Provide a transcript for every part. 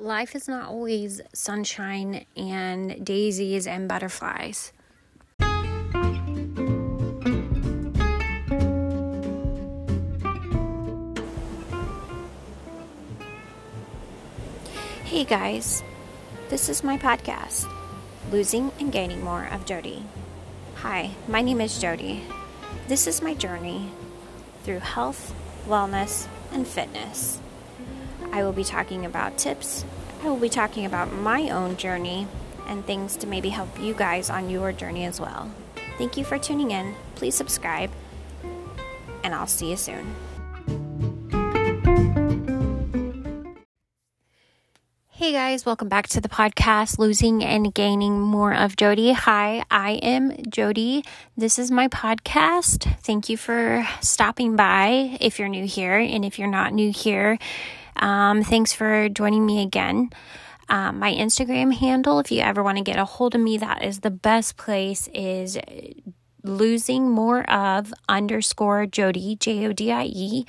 life is not always sunshine and daisies and butterflies. Hey guys, this is my podcast, Losing and Gaining More of Jodie. Hi, my name is Jodie. This is my journey through health, wellness, and fitness. I will be talking about tips. I will be talking about my own journey and things to maybe help you guys on your journey as well. Thank you for tuning in. Please subscribe, and I'll see you soon. Hey guys, welcome back to the podcast, Losing and Gaining More of Jodie. Hi, I am Jodie. This is my podcast. Thank you for stopping by if you're new here. And if you're not new here, um, thanks for joining me again. Um, my Instagram handle, if you ever want to get a hold of me, that is the best place, is losing more of underscore Jodie, J O D I E.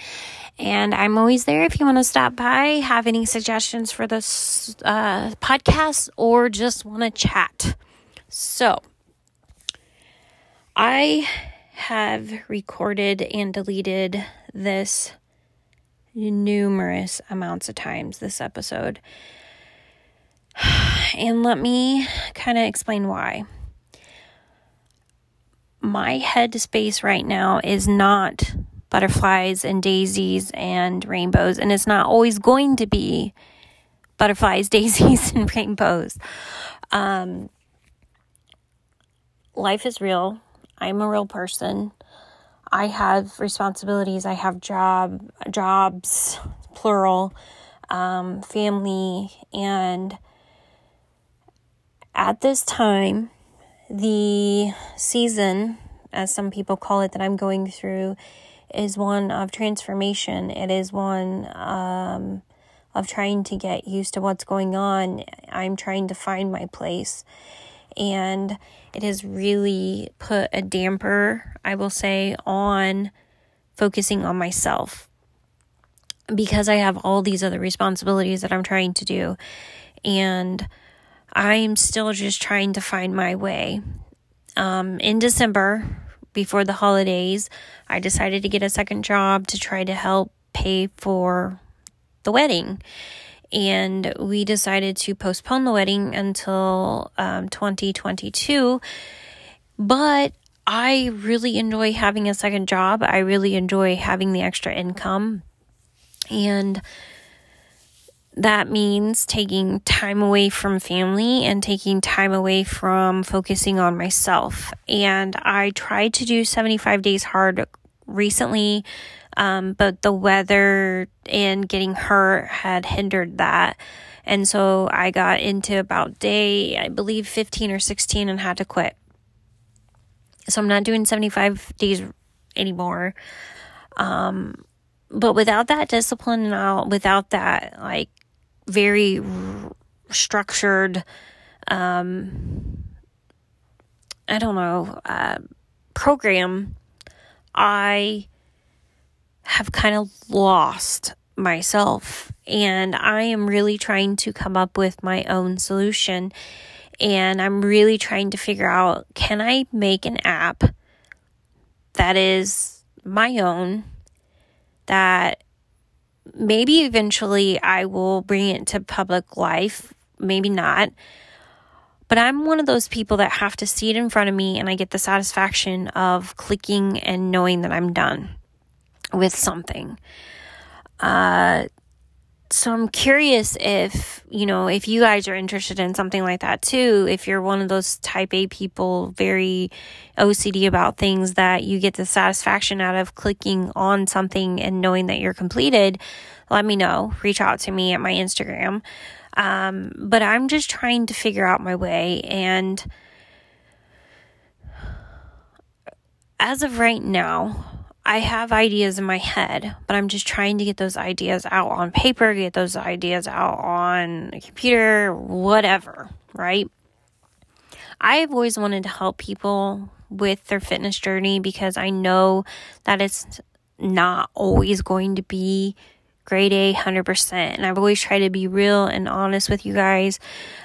And I'm always there if you want to stop by, have any suggestions for this uh, podcast, or just want to chat. So, I have recorded and deleted this numerous amounts of times this episode. And let me kind of explain why. My head space right now is not butterflies and daisies and rainbows, and it's not always going to be butterflies, daisies, and rainbows. Um, life is real. I'm a real person. I have responsibilities. I have job jobs, plural, um, family, and at this time, the season, as some people call it, that I'm going through, is one of transformation. It is one um, of trying to get used to what's going on. I'm trying to find my place, and it has really put a damper, I will say, on focusing on myself because I have all these other responsibilities that I'm trying to do. And I'm still just trying to find my way. Um, in December, before the holidays, I decided to get a second job to try to help pay for the wedding and we decided to postpone the wedding until um, 2022. But I really enjoy having a second job. I really enjoy having the extra income. And that means taking time away from family and taking time away from focusing on myself. And I tried to do 75 days hard recently um, but the weather and getting hurt had hindered that. And so I got into about day, I believe 15 or 16 and had to quit. So I'm not doing 75 days anymore. Um, but without that discipline and all, without that like very r- structured, um, I don't know, uh, program, I have kind of lost myself. And I am really trying to come up with my own solution. And I'm really trying to figure out can I make an app that is my own, that maybe eventually I will bring it to public life, maybe not. But I'm one of those people that have to see it in front of me and I get the satisfaction of clicking and knowing that I'm done with something. Uh, so I'm curious if, you know, if you guys are interested in something like that too, if you're one of those type A people, very OCD about things that you get the satisfaction out of clicking on something and knowing that you're completed, let me know. Reach out to me at my Instagram. Um, but I'm just trying to figure out my way and as of right now, I have ideas in my head, but I'm just trying to get those ideas out on paper, get those ideas out on a computer, whatever, right? I've always wanted to help people with their fitness journey because I know that it's not always going to be grade A 100%. And I've always tried to be real and honest with you guys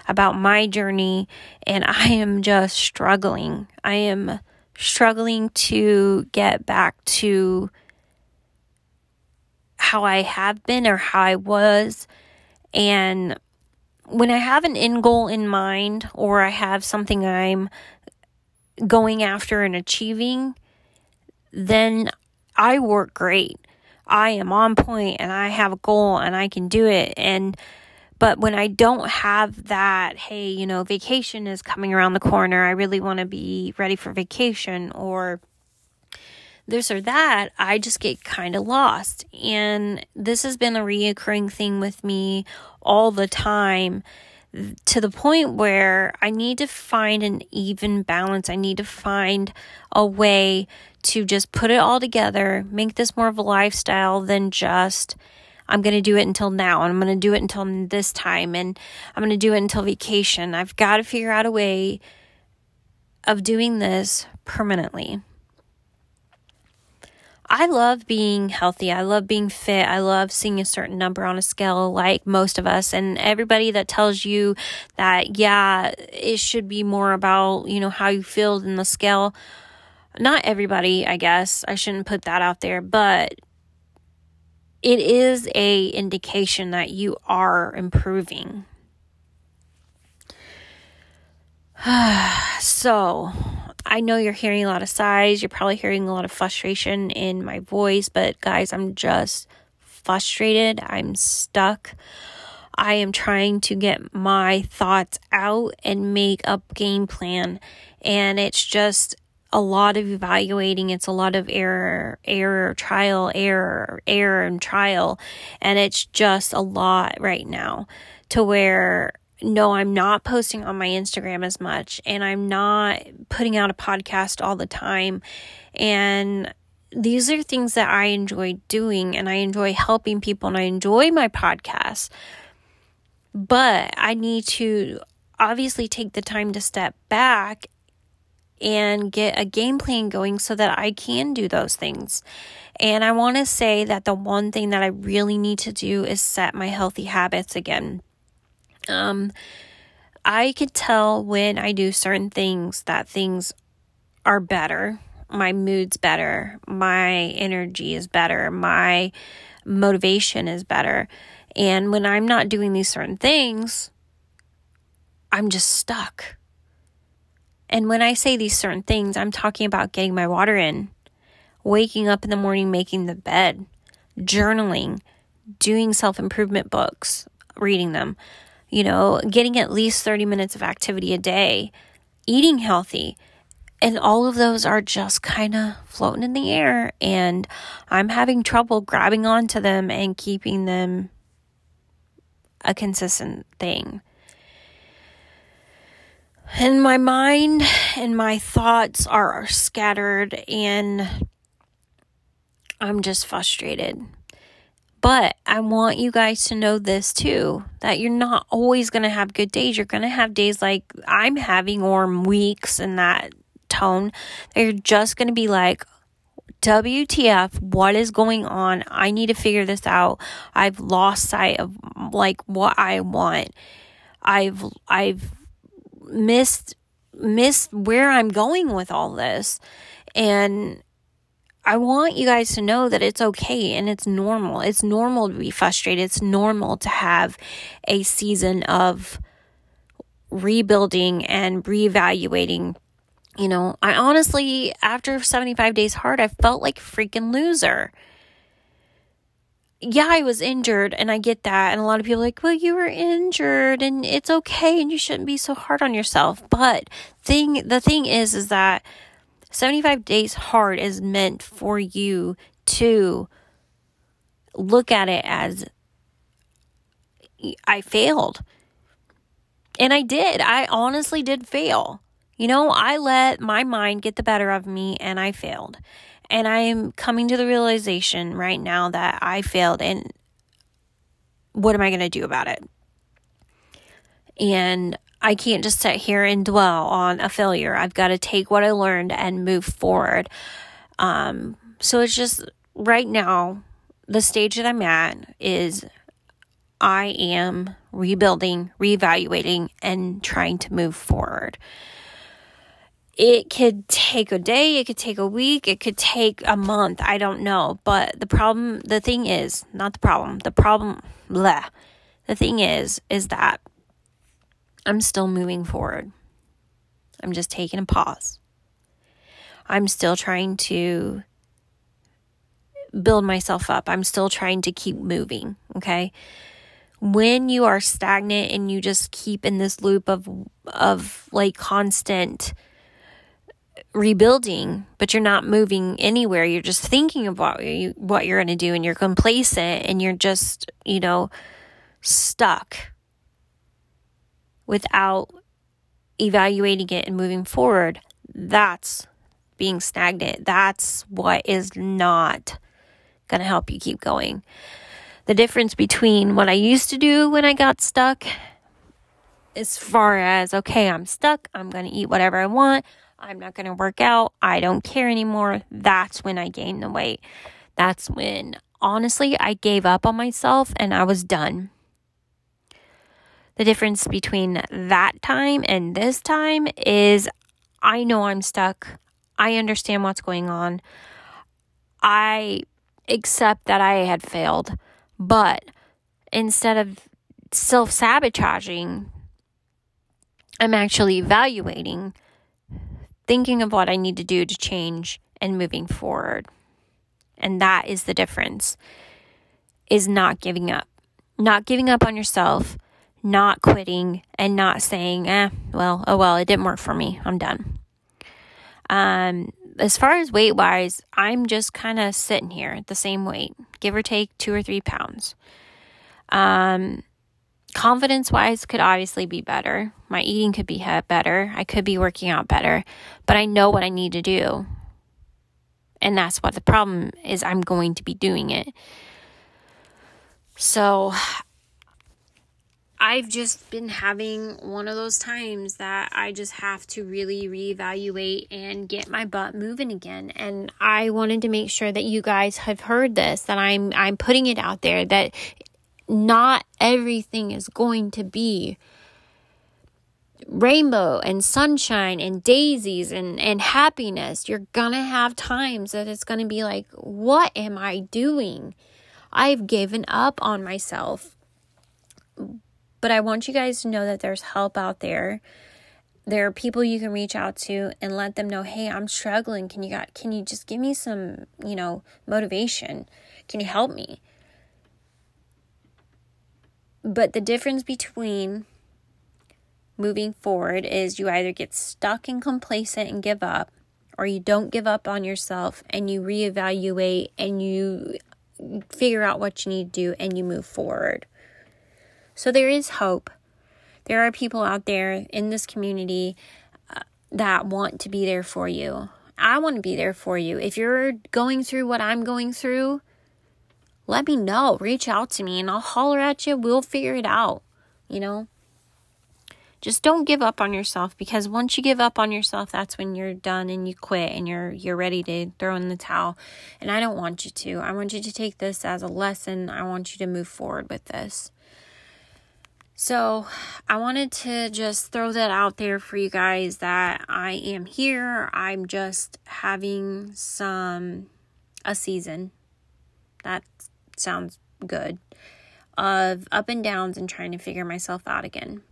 about my journey. And I am just struggling. I am struggling to get back to how I have been or how I was. And when I have an end goal in mind or I have something I'm going after and achieving, then I work great. I am on point and I have a goal and I can do it. And, but when I don't have that, hey, you know, vacation is coming around the corner, I really want to be ready for vacation or this or that, I just get kind of lost. And this has been a reoccurring thing with me all the time to the point where I need to find an even balance. I need to find a way to just put it all together, make this more of a lifestyle than just I'm going to do it until now and I'm going to do it until this time and I'm going to do it until vacation. I've got to figure out a way of doing this permanently. I love being healthy. I love being fit. I love seeing a certain number on a scale like most of us. And everybody that tells you that, yeah, it should be more about, you know, how you feel than the scale. Not everybody, I guess. I shouldn't put that out there, but it is a indication that you are improving. so, I know you're hearing a lot of sighs. You're probably hearing a lot of frustration in my voice, but guys, I'm just frustrated. I'm stuck. I am trying to get my thoughts out and make a game plan. And it's just a lot of evaluating. It's a lot of error, error, trial, error, error, and trial. And it's just a lot right now to where no, I'm not posting on my Instagram as much and I'm not putting out a podcast all the time. And these are things that I enjoy doing and I enjoy helping people and I enjoy my podcast. But I need to obviously take the time to step back and get a game plan going so that I can do those things. And I want to say that the one thing that I really need to do is set my healthy habits again. Um, I could tell when I do certain things that things are better. My mood's better. My energy is better. My motivation is better. And when I'm not doing these certain things, I'm just stuck. And when I say these certain things, I'm talking about getting my water in, waking up in the morning, making the bed, journaling, doing self improvement books, reading them, you know, getting at least 30 minutes of activity a day, eating healthy. And all of those are just kind of floating in the air. And I'm having trouble grabbing onto them and keeping them a consistent thing. And my mind and my thoughts are scattered, and I'm just frustrated. But I want you guys to know this too that you're not always going to have good days. You're going to have days like I'm having, or weeks in that tone. They're just going to be like, WTF, what is going on? I need to figure this out. I've lost sight of like what I want. I've, I've missed, missed where I'm going with all this. And I want you guys to know that it's okay and it's normal. It's normal to be frustrated. It's normal to have a season of rebuilding and reevaluating. You know, I honestly, after 75 days hard, I felt like a freaking loser. Yeah, I was injured and I get that. And a lot of people like, well, you were injured and it's okay and you shouldn't be so hard on yourself. But thing, the thing is, is that 75 days hard is meant for you to look at it as I failed. And I did. I honestly did fail. You know, I let my mind get the better of me and I failed. And I am coming to the realization right now that I failed and what am I going to do about it? And I can't just sit here and dwell on a failure. I've got to take what I learned and move forward. Um, so it's just right now, the stage that I'm at is I am rebuilding, reevaluating, and trying to move forward. It could take a day, it could take a week, it could take a month. I don't know. But the problem, the thing is, not the problem, the problem, blah. The thing is, is that I'm still moving forward. I'm just taking a pause. I'm still trying to build myself up. I'm still trying to keep moving. Okay. When you are stagnant and you just keep in this loop of, of like constant rebuilding, but you're not moving anywhere. You're just thinking about you, what you're going to do and you're complacent and you're just, you know, stuck without evaluating it and moving forward. That's being stagnant. That's what is not going to help you keep going. The difference between what I used to do when I got stuck, as far as, okay, I'm stuck, I'm going to eat whatever I want, I'm not going to work out, I don't care anymore, that's when I gained the weight. That's when, honestly, I gave up on myself and I was done. The difference between that time and this time is I know I'm stuck. I understand what's going on. I accept that I had failed. But instead of self sabotaging, I'm actually evaluating, thinking of what I need to do to change and moving forward. And that is the difference is not giving up. Not giving up on yourself, not quitting and not saying, "Eh, well, oh well, it didn't work for me. I'm done." Um as far as weight wise, I'm just kind of sitting here at the same weight, give or take two or three pounds. Um, confidence wise could obviously be better. My eating could be better. I could be working out better, but I know what I need to do. And that's what the problem is. I'm going to be doing it. So I've just been having one of those times that I just have to really reevaluate and get my butt moving again. And I wanted to make sure that you guys have heard this, that I'm I'm putting it out there that not everything is going to be rainbow and sunshine and daisies and, and happiness. You're gonna have times that it's gonna be like, what am I doing? I've given up on myself but I want you guys to know that there's help out there. There are people you can reach out to and let them know, "Hey, I'm struggling. Can you got can you just give me some, you know, motivation? Can you help me?" But the difference between moving forward is you either get stuck and complacent and give up, or you don't give up on yourself and you reevaluate and you figure out what you need to do and you move forward. So there is hope. There are people out there in this community uh, that want to be there for you. I want to be there for you. If you're going through what I'm going through, let me know. Reach out to me and I'll holler at you. We'll figure it out. You know? Just don't give up on yourself because once you give up on yourself, that's when you're done and you quit and you're you're ready to throw in the towel. And I don't want you to. I want you to take this as a lesson. I want you to move forward with this. So, I wanted to just throw that out there for you guys that I am here. I'm just having some a season. That sounds good. Of up and downs and trying to figure myself out again.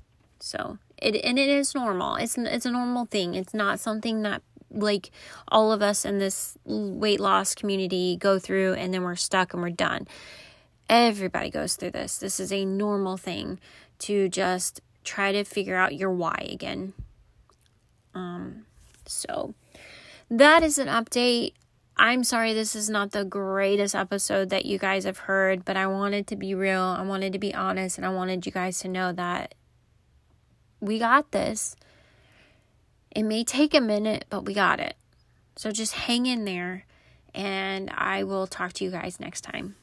So, it and it is normal. It's it's a normal thing. It's not something that like all of us in this weight loss community go through and then we're stuck and we're done. Everybody goes through this. This is a normal thing to just try to figure out your why again. Um, so that is an update. I'm sorry this is not the greatest episode that you guys have heard, but I wanted to be real. I wanted to be honest, and I wanted you guys to know that we got this. It may take a minute, but we got it. So just hang in there, and I will talk to you guys next time.